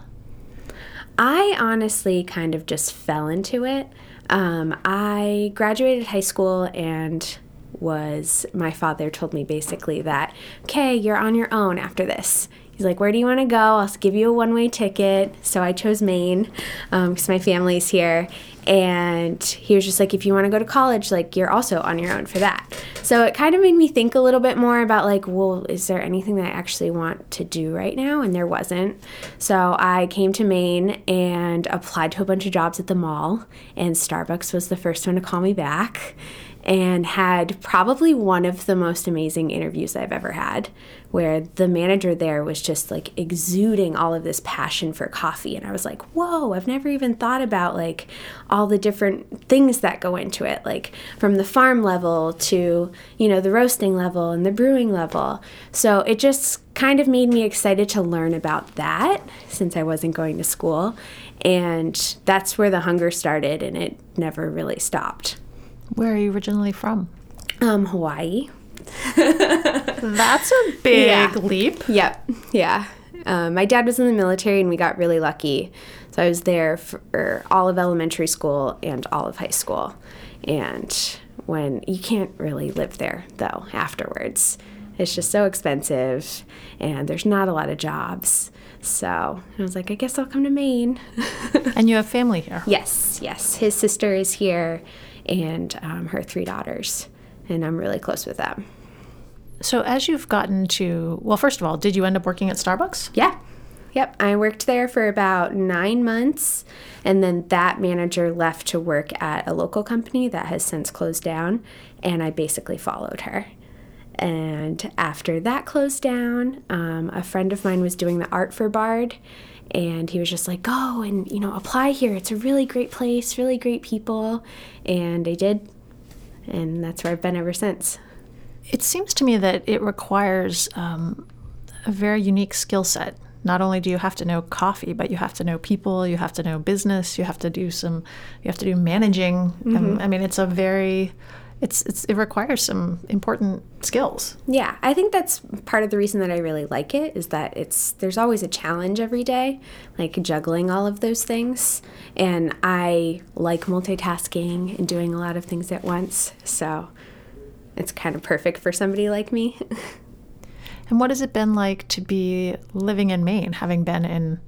I honestly kind of just fell into it. Um, I graduated high school and was my father told me basically that okay you're on your own after this. He's like where do you want to go? I'll give you a one-way ticket. So i chose maine um, because my family's here. And he was just like if you want to go to college like you're also on your own for that. So it kind of made me think a little bit more about like well is there anything that i actually want to do right now? And there wasn't. So i came to maine and applied to a bunch of jobs at the mall and starbucks was the first one to call me back and had probably one of the most amazing interviews I've ever had, where the manager there was just like exuding all of this passion for coffee. And I was like, whoa, I've never even thought about like all the different things that go into it, like from the farm level to, you know, the roasting level and the brewing level. So it just kind of made me excited to learn about that since I wasn't going to school. And that's where the hunger started, and it never really stopped. Where are you originally from? Um, Hawaii. That's a big Yeah. leap. Yep. Yeah. Um, my dad was in the military, and we got really lucky. So I was there for all of elementary school and all of high school. And when you can't really live there though afterwards, it's just so expensive, and there's not a lot of jobs. So I was like, I guess I'll come to Maine. And you have family here. yes, yes. His sister is here, and um, her three daughters, and I'm really close with them. So as you've gotten to, well, first of all, did you end up working at Starbucks? Yeah. Yep. I worked there for about nine months. And then that manager left to work at a local company that has since closed down. And I basically followed her. And after that closed down, um, a friend of mine was doing the art for Bard. And he was just like, go and, you know, apply here. It's a really great place, really great people. And I did. And that's where I've been ever since. It seems to me that it requires um, a very unique skill set. Not only do you have to know coffee, but you have to know people, you have to know business, you have to do some, you have to do managing. Um, I mean, it's a very, it's, it's it requires some important skills. Yeah, I think that's part of the reason that I really like it is that it's there's always a challenge every day, like juggling all of those things. And I like multitasking and doing a lot of things at once. So it's kind of perfect for somebody like me. And what has it been like to be living in Maine, having been in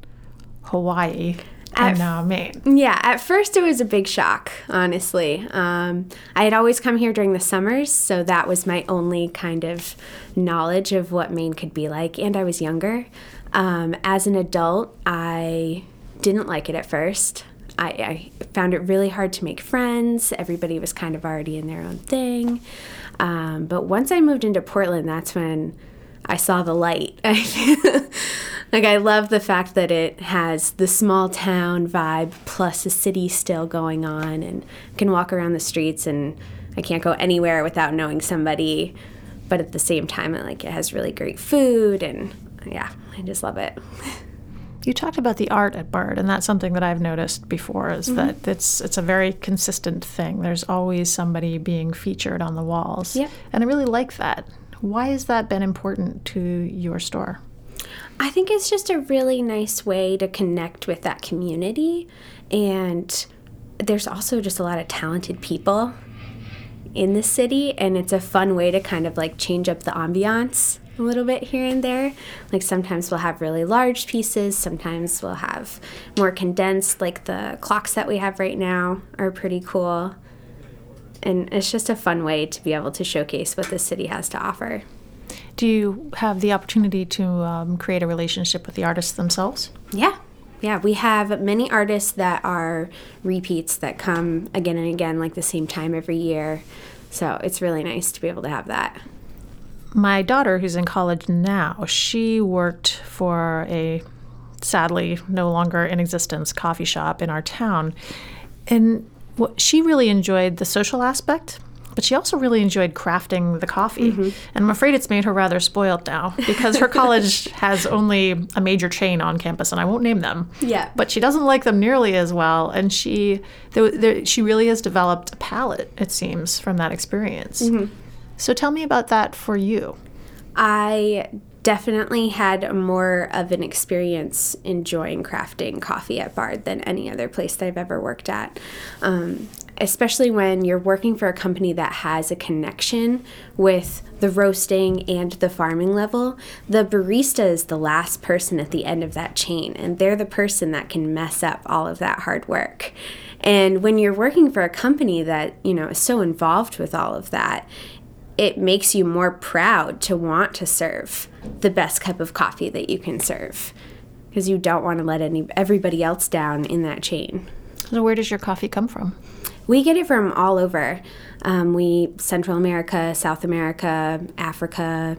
Hawaii At- now Maine? Yeah, at first it was a big shock, honestly. Um, I had always come here during the summers, so that was my only kind of knowledge of what Maine could be like, and I was younger. Um, as an adult, I didn't like it at first. I, I found it really hard to make friends. Everybody was kind of already in their own thing. Um, but once I moved into Portland, that's when I saw the light. like I love the fact that it has the small town vibe plus the city still going on and I can walk around the streets and I can't go anywhere without knowing somebody. But at the same time it like it has really great food and yeah, I just love it. You talked about the art at Bard, and that's something that I've noticed before. Is mm-hmm. that it's it's a very consistent thing. There's always somebody being featured on the walls, yep. and I really like that. Why has that been important to your store? I think it's just a really nice way to connect with that community, and there's also just a lot of talented people in the city, and it's a fun way to kind of like change up the ambiance a little bit here and there. Like sometimes we'll have really large pieces, sometimes we'll have more condensed, like the clocks that we have right now are pretty cool. And it's just a fun way to be able to showcase what the city has to offer. Do you have the opportunity to um, create a relationship with the artists themselves? Yeah. Yeah, we have many artists that are repeats that come again and again, like the same time every year. So it's really nice to be able to have that my daughter, who's in college now, she worked for a sadly no longer in existence coffee shop in our town. And what, she really enjoyed the social aspect, but she also really enjoyed crafting the coffee. Mm-hmm. And I'm afraid it's made her rather spoiled now because her college has only a major chain on campus, and I won't name them. Yeah. But she doesn't like them nearly as well. And she, there, there, she really has developed a palate, it seems, from that experience. Mm-hmm. So tell me about that for you. I definitely had more of an experience enjoying crafting coffee at Bard than any other place that I've ever worked at. Um, especially when you're working for a company that has a connection with the roasting and the farming level, the barista is the last person at the end of that chain, and they're the person that can mess up all of that hard work. And when you're working for a company that, you know, is so involved with all of that, it makes you more proud to want to serve the best cup of coffee that you can serve because you don't want to let any everybody else down in that chain. So where does your coffee come from? We get it from all over. Um, we Central America, South America, Africa.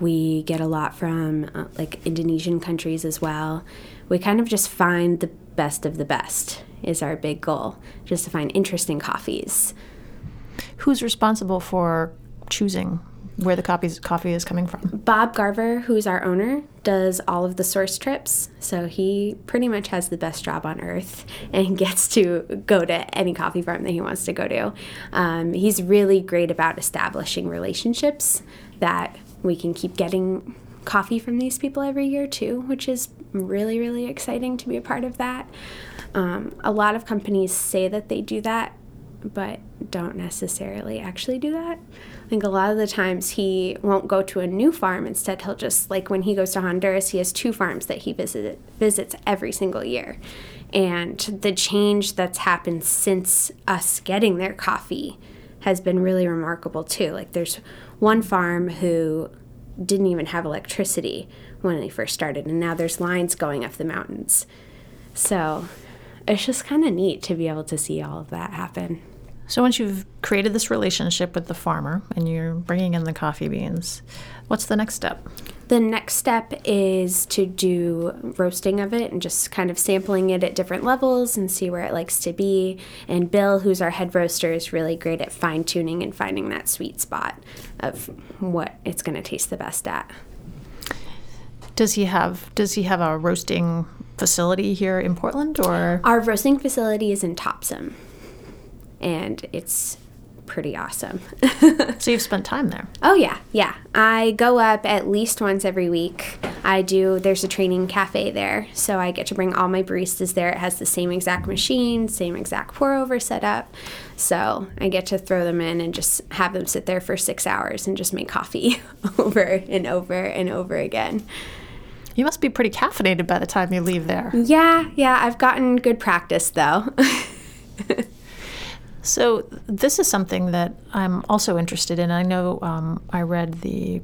We get a lot from uh, like Indonesian countries as well. We kind of just find the best of the best is our big goal, just to find interesting coffees. Who's responsible for choosing where the coffee is coming from? Bob Garver, who's our owner, does all of the source trips. So he pretty much has the best job on earth and gets to go to any coffee farm that he wants to go to. Um, he's really great about establishing relationships that we can keep getting coffee from these people every year too, which is really, really exciting to be a part of that. Um, a lot of companies say that they do that, but don't necessarily actually do that. I think a lot of the times he won't go to a new farm. Instead, he'll just, like when he goes to Honduras, he has two farms that he visit, visits every single year. And the change that's happened since us getting their coffee has been really remarkable too. Like there's one farm who didn't even have electricity when they first started, and now there's lines going up the mountains. So it's just kind of neat to be able to see all of that happen. So once you've created this relationship with the farmer and you're bringing in the coffee beans, what's the next step? The next step is to do roasting of it and just kind of sampling it at different levels and see where it likes to be. And Bill, who's our head roaster, is really great at fine tuning and finding that sweet spot of what it's going to taste the best at. Does he have Does he have a roasting facility here in Portland, or our roasting facility is in Topsham? And it's pretty awesome. so you've spent time there? Oh yeah, yeah. I go up at least once every week. I do. There's a training cafe there, so I get to bring all my baristas there. It has the same exact machine, same exact pour over setup. So I get to throw them in and just have them sit there for six hours and just make coffee over and over and over again. You must be pretty caffeinated by the time you leave there. Yeah, yeah. I've gotten good practice though. So this is something that I'm also interested in. I know um, I read the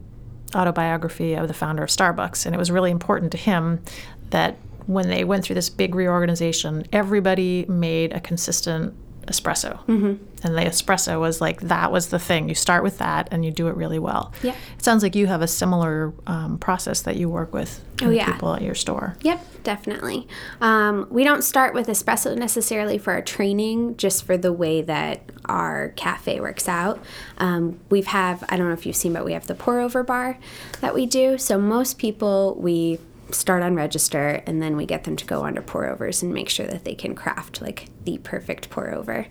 autobiography of the founder of Starbucks, and it was really important to him that when they went through this big reorganization, everybody made a consistent espresso. Mm-hmm. And the espresso was like that was the thing. You start with that and you do it really well. Yeah. It sounds like you have a similar um, process that you work with Oh, yeah. people at your store. Yep, definitely. Um, we don't start with espresso necessarily for our training, just for the way that our cafe works out. Um, we've have I don't know if you've seen, but we have the pour over bar that we do. So most people we start on register and then we get them to go on to pour overs and make sure that they can craft like the perfect pour over.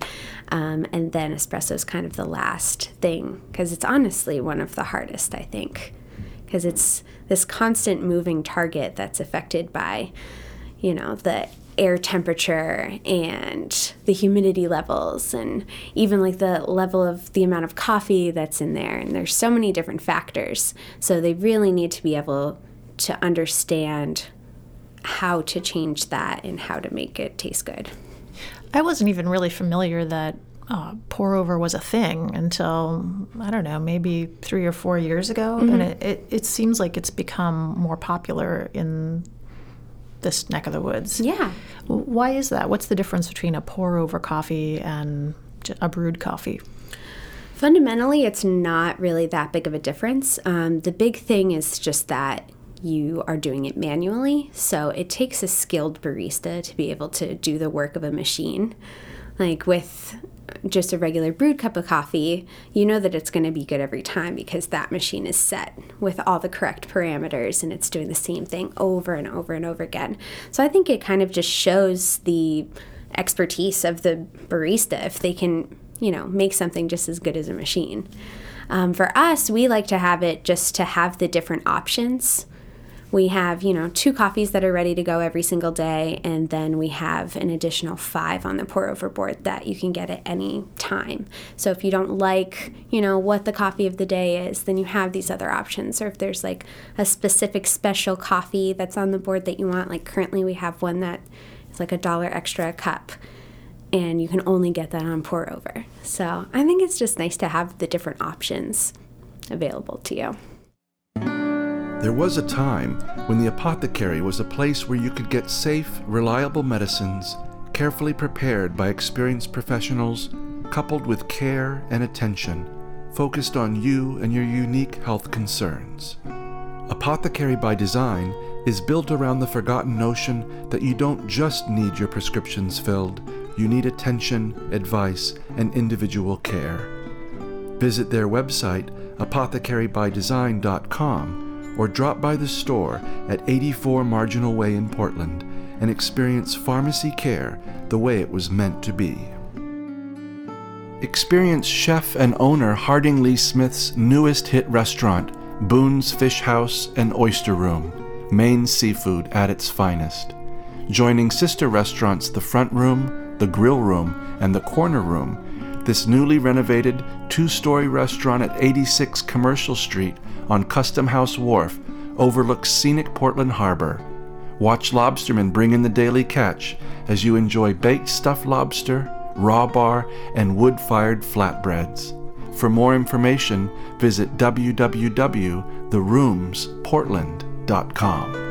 Um, and then espresso is kind of the last thing because it's honestly one of the hardest, I think because it's this constant moving target that's affected by, you know, the air temperature and the humidity levels and even like the level of the amount of coffee that's in there. And there's so many different factors. So they really need to be able to understand how to change that and how to make it taste good. I wasn't even really familiar that uh, pour over was a thing until I don't know, maybe three or four years ago, and it, it, it seems like it's become more popular in this neck of the woods. Yeah. Why is that? What's the difference between a pour over coffee and a brewed coffee? Fundamentally, it's not really that big of a difference. Um, the big thing is just that you are doing it manually. So it takes a skilled barista to be able to do the work of a machine. Like with just a regular brewed cup of coffee, you know that it's going to be good every time because that machine is set with all the correct parameters and it's doing the same thing over and over and over again. So I think it kind of just shows the expertise of the barista if they can, you know, make something just as good as a machine. Um, for us, we like to have it just to have the different options we have you know two coffees that are ready to go every single day and then we have an additional five on the pour over board that you can get at any time. So if you don't like you know what the coffee of the day is then you have these other options. Or if there's like a specific special coffee that's on the board that you want like currently we have one that is like a dollar extra a cup and you can only get that on pour over. So i think it's just nice to have the different options available to you There was a time when the apothecary was a place where you could get safe, reliable medicines, carefully prepared by experienced professionals, coupled with care and attention, focused on you and your unique health concerns. Apothecary by Design is built around the forgotten notion that you don't just need your prescriptions filled, you need attention, advice, and individual care. Visit their website, apothecarybydesign.com, or drop by the store at 84 Marginal Way in Portland and experience pharmacy care the way it was meant to be. Experience chef and owner Harding Lee Smith's newest hit restaurant, Boone's Fish House and Oyster Room, Maine seafood at its finest. Joining sister restaurants The Front Room, The Grill Room, and The Corner Room, this newly renovated two story restaurant at 86 Commercial Street on Custom House Wharf overlooks scenic Portland Harbor. Watch lobstermen bring in the daily catch as you enjoy baked stuffed lobster, raw bar, and wood fired flatbreads. For more information, visit www.theroomsportland.com.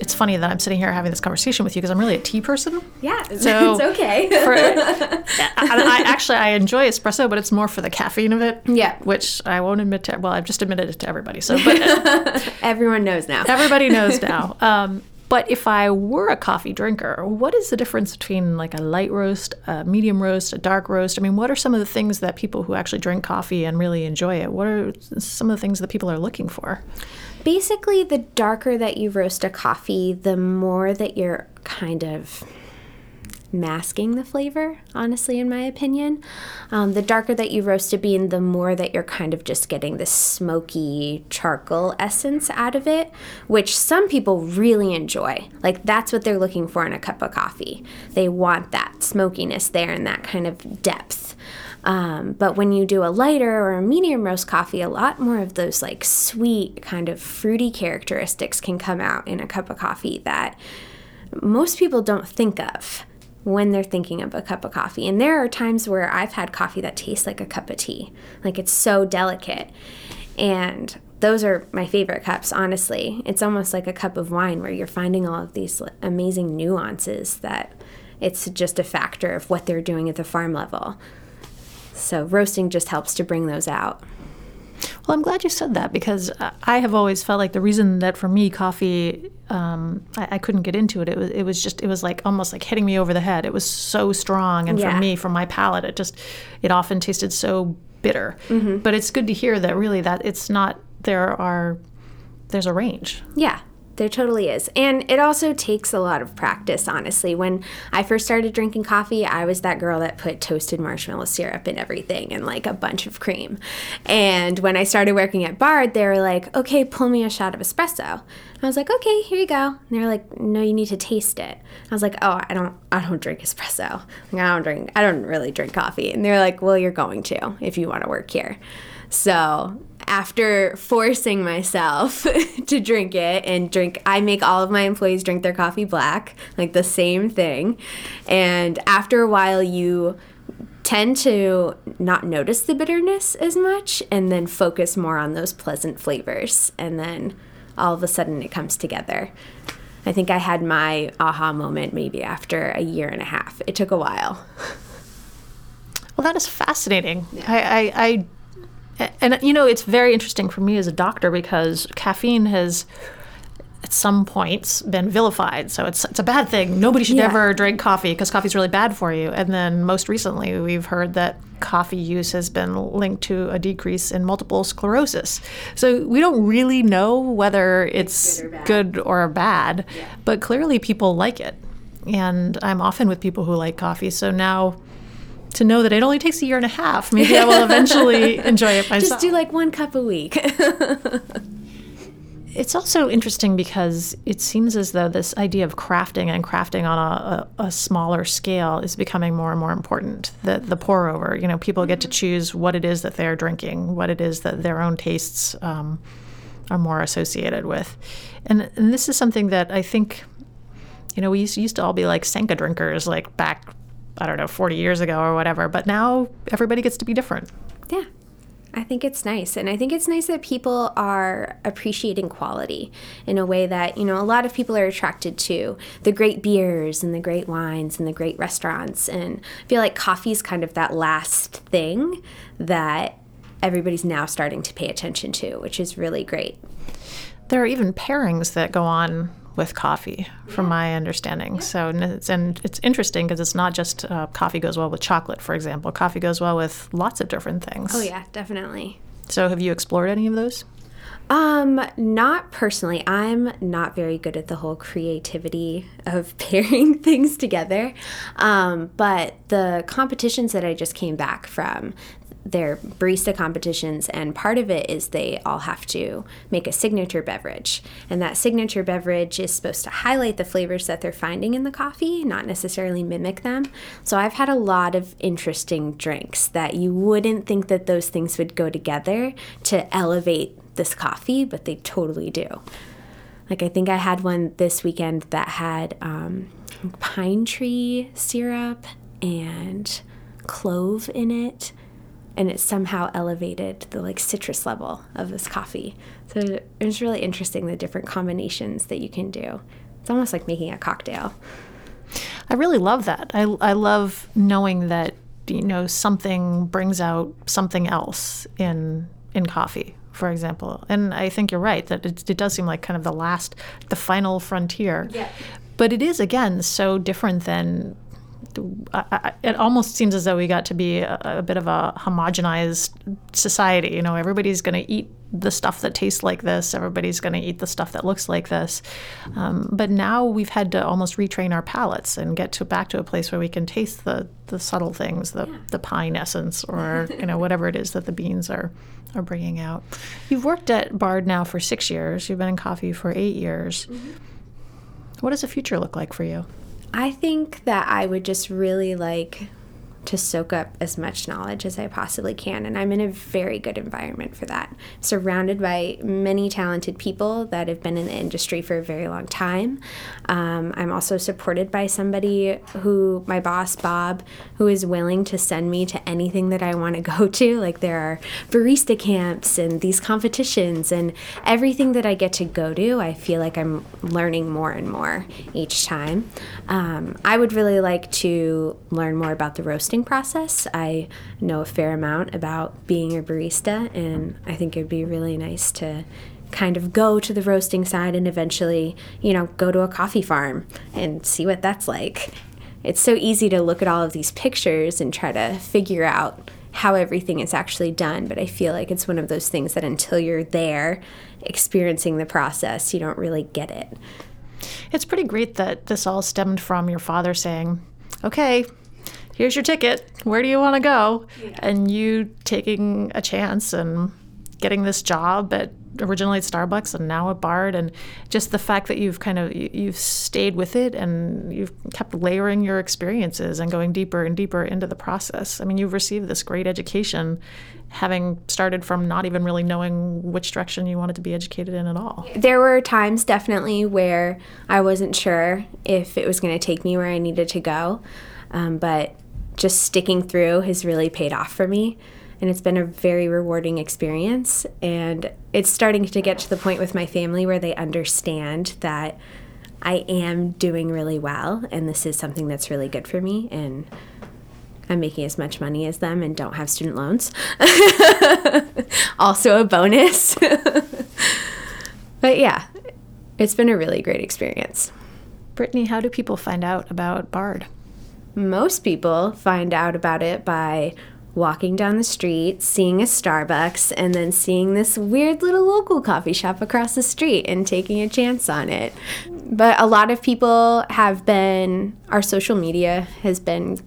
It's funny that I'm sitting here having this conversation with you because I'm really a tea person. yeah So- it's okay For, I, I actually I enjoy espresso, but it's more for the caffeine of it. Yeah. Which I won't admit to. Well, I've just admitted it to everybody. So, but everyone knows now everybody knows now. Um, but if I were a coffee drinker, what is the difference between like a light roast, a medium roast, a dark roast? I mean, what are some of the things that people who actually drink coffee and really enjoy it? What are some of the things that people are looking for? basically the darker that you roast a coffee the more that you're kind of masking the flavor honestly in my opinion. Um, the darker that you roast a bean the more that you're kind of just getting this smoky charcoal essence out of it which some people really enjoy. Like that's what they're looking for in a cup of coffee. They want that smokiness there and that kind of depth. Um, but when you do a lighter or a medium roast coffee, a lot more of those like sweet, kind of fruity characteristics can come out in a cup of coffee that most people don't think of when they're thinking of a cup of coffee. And there are times where I've had coffee that tastes like a cup of tea, like it's so delicate. And those are my favorite cups, honestly. It's almost like a cup of wine where you're finding all of these amazing nuances that It's just a factor of what they're doing at the farm level. So roasting just helps to bring those out. Well, I'm glad you said that because I have always felt like the reason that for me coffee, um, I, I, couldn't get into it. It was, it was just, it was like almost like hitting me over the head. It was so strong, and yeah. for me, for my palate, it just, it often tasted so bitter. Mm-hmm. But it's good to hear that really that it's not. There are, there's a range. Yeah, there totally is. And it also takes a lot of practice, honestly. When I first started drinking coffee, I was that girl that put toasted marshmallow syrup in everything and like a bunch of cream. And when I started working at Bard, they were like, okay, pull me a shot of espresso. I was like, okay, here you go. And they're like, no, you need to taste it. I was like, oh, I don't, I don't drink espresso. Like, I don't drink, I don't really drink coffee. And they're like, well, you're going to if you want to work here. So after forcing myself to drink it and drink I make all of my employees drink their coffee black, like the same thing. And after a while you tend to not notice the bitterness as much and then focus more on those pleasant flavors and then all of a sudden it comes together. I think I had my aha moment maybe after a year and a half. It took a while. Well, that is fascinating. Yeah. I, I, I and you know, it's very interesting for me as a doctor because caffeine has at some points been vilified. So it's it's a bad thing. Nobody should yeah. ever drink coffee because coffee is really bad for you. And then most recently, we've heard that coffee use has been linked to a decrease in multiple sclerosis. So we don't really know whether it's, it's good, or good or bad, yeah. but clearly people like it. And I'm often with people who like coffee. So now to know that it only takes a year and a half. Maybe I will eventually enjoy it myself. Just do like one cup a week. it's also interesting because it seems as though this idea of crafting and crafting on a, a, a, smaller scale is becoming more and more important. The, the pour over, you know, people get to mm-hmm. choose what it is that they're drinking, what it is that their own tastes um, are more associated with. And, and this is something that I think, you know, we used, used to all be like Sanka drinkers, like back I don't know, 40 years ago or whatever. But now everybody gets to be different. Yeah. I think it's nice. And I think it's nice that people are appreciating quality in a way that, you know, a lot of people are attracted to the great beers and the great wines and the great restaurants. And I feel like coffee is kind of that last thing that everybody's now starting to pay attention to, which is really great. There are even pairings that go on with coffee, from yeah. my understanding. Yeah. So, and it's, and it's interesting because it's not just uh, coffee goes well with chocolate, for example. Coffee goes well with lots of different things. Oh yeah, definitely. So, have you explored any of those? Um, not personally. I'm not very good at the whole creativity of pairing things together. Um, but the competitions that I just came back from, their barista competitions, and part of it is they all have to make a signature beverage. And that signature beverage is supposed to highlight the flavors that they're finding in the coffee, not necessarily mimic them. So I've had a lot of interesting drinks that you wouldn't think that those things would go together to elevate this coffee, but they totally do. Like, I think I had one this weekend that had um, pine tree syrup and clove in it and it somehow elevated the like citrus level of this coffee. So it was really interesting the different combinations that you can do. It's almost like making a cocktail. I really love that. I, I love knowing that you know something brings out something else in in coffee for example and i think you're right that it, it does seem like kind of the last the final frontier yeah. but it is again so different than I, it almost seems as though we got to be a, a bit of a homogenized society. You know, everybody's going to eat the stuff that tastes like this. Everybody's going to eat the stuff that looks like this. Um, but now we've had to almost retrain our palates and get to back to a place where we can taste the the subtle things, the yeah. the pine essence, or you know whatever it is that the beans are are bringing out. You've worked at Bard now for six years. You've been in coffee for eight years. Mm-hmm. What does the future look like for you? I think that I would just really like to soak up as much knowledge as I possibly can. And I'm in a very good environment for that. Surrounded by many talented people that have been in the industry for a very long time. Um, I'm also supported by somebody who, my boss, Bob, who is willing to send me to anything that I want to go to. Like there are barista camps and these competitions, and everything that I get to go to, I feel like I'm learning more and more each time. Um, I would really like to learn more about the roasting process. I know a fair amount about being a barista, and I think it'd be really nice to kind of go to the roasting side and eventually, you know, go to a coffee farm and see what that's like. It's so easy to look at all of these pictures and try to figure out how everything is actually done, but I feel like it's one of those things that until you're there experiencing the process, you don't really get it. It's pretty great that this all stemmed from your father saying, okay, here's your ticket. Where do you want to go? Yeah. And you taking a chance and getting this job at originally at Starbucks and now at Bard, and just the fact that you've kind of you've stayed with it and you've kept layering your experiences and going deeper and deeper into the process. I mean, you've received this great education, having started from not even really knowing which direction you wanted to be educated in at all. There were times definitely where I wasn't sure if it was going to take me where I needed to go, um, but just sticking through has really paid off for me and it's been a very rewarding experience. And it's starting to get to the point with my family where they understand that I am doing really well, and this is something that's really good for me. And I'm making as much money as them and don't have student loans. also, a bonus. but yeah, it's been a really great experience. Brittany, how do people find out about BARD? Most people find out about it by walking down the street, seeing a Starbucks, and then seeing this weird little local coffee shop across the street and taking a chance on it. But a lot of people have been, our social media has been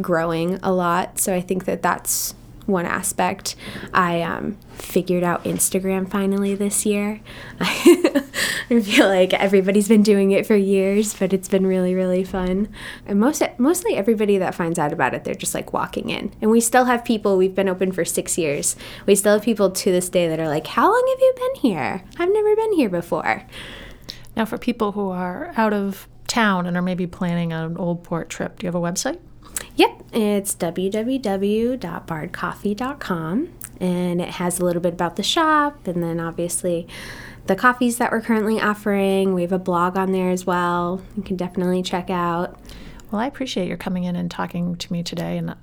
growing a lot. So I think that that's one aspect. I um, figured out Instagram finally this year. I feel like everybody's been doing it for years, but it's been really, really fun. And most mostly everybody that finds out about it, they're just like walking in. And we still have people. We've been open for six years. We still have people to this day that are like, "How long have you been here? I've never been here before." Now, for people who are out of town and are maybe planning an old port trip, do you have a website? Yep, it's www.bardcoffee.com and it has a little bit about the shop and then obviously the coffees that we're currently offering. We have a blog on there as well. You can definitely check out. Well, I appreciate your coming in and talking to me today and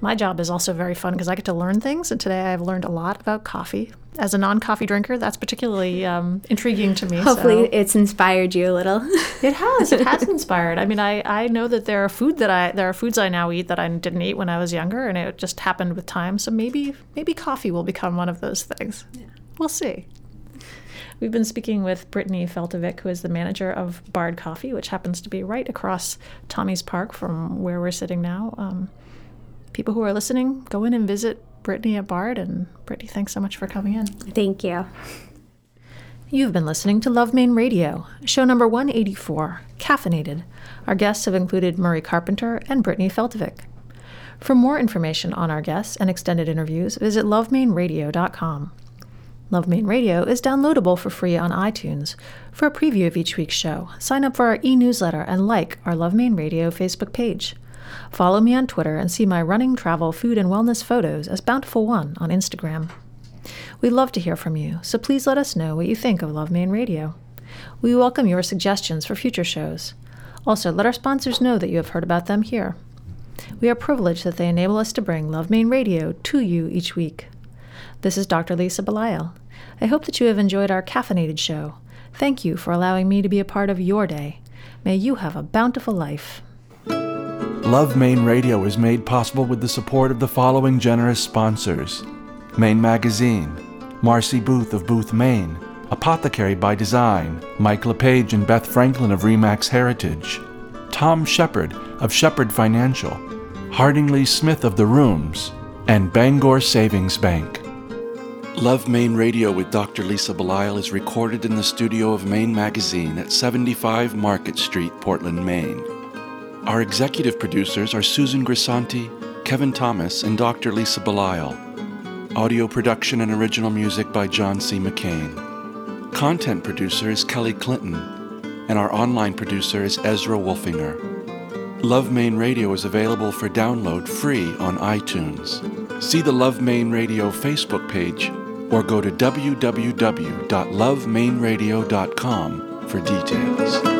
my job is also very fun because I get to learn things, and today I've learned a lot about coffee. As a non-coffee drinker, that's particularly um, intriguing to me. Hopefully, so. it's inspired you a little. it has. It has inspired. I mean, I, I know that there are food that I there are foods I now eat that I didn't eat when I was younger, and it just happened with time. So maybe maybe coffee will become one of those things. Yeah. We'll see. We've been speaking with Brittany Feltovic, who is the manager of Bard Coffee, which happens to be right across Tommy's Park from where we're sitting now. Um, people who are listening, go in and visit Brittany at Bard. And Brittany, thanks so much for coming in. Thank you. You've been listening to Love Maine Radio, show number 184, Caffeinated. Our guests have included Murray Carpenter and Brittany Feltovic. For more information on our guests and extended interviews, visit lovemaineradio.com. Love Maine Radio is downloadable for free on iTunes. For a preview of each week's show, sign up for our e newsletter and like our Love Maine Radio Facebook page. Follow me on Twitter and see my running, travel, food, and wellness photos as Bountiful One on Instagram. We'd love to hear from you, so please let us know what you think of Love Maine Radio. We welcome your suggestions for future shows. Also, let our sponsors know that you have heard about them here. We are privileged that they enable us to bring Love Maine Radio to you each week. This is Dr. Lisa Belisle. I hope that you have enjoyed our caffeinated show. Thank you for allowing me to be a part of your day. May you have a bountiful life. Love Maine Radio is made possible with the support of the following generous sponsors Maine Magazine, Marcy Booth of Booth, Maine, Apothecary by Design, Mike LePage and Beth Franklin of Remax Heritage, Tom Shepard of Shepard Financial, Harding Lee Smith of The Rooms, and Bangor Savings Bank. Love Maine Radio with Dr. Lisa Belisle is recorded in the studio of Maine Magazine at 75 Market Street, Portland, Maine. Our executive producers are Susan Grisanti, Kevin Thomas, and Dr. Lisa Belisle. Audio production and original music by John C. McCain. Content producer is Kelly Clinton, and our online producer is Ezra Wolfinger. Love Maine Radio is available for download free on iTunes. See the Love Maine Radio Facebook page or go to www.lovemaineradio.com for details.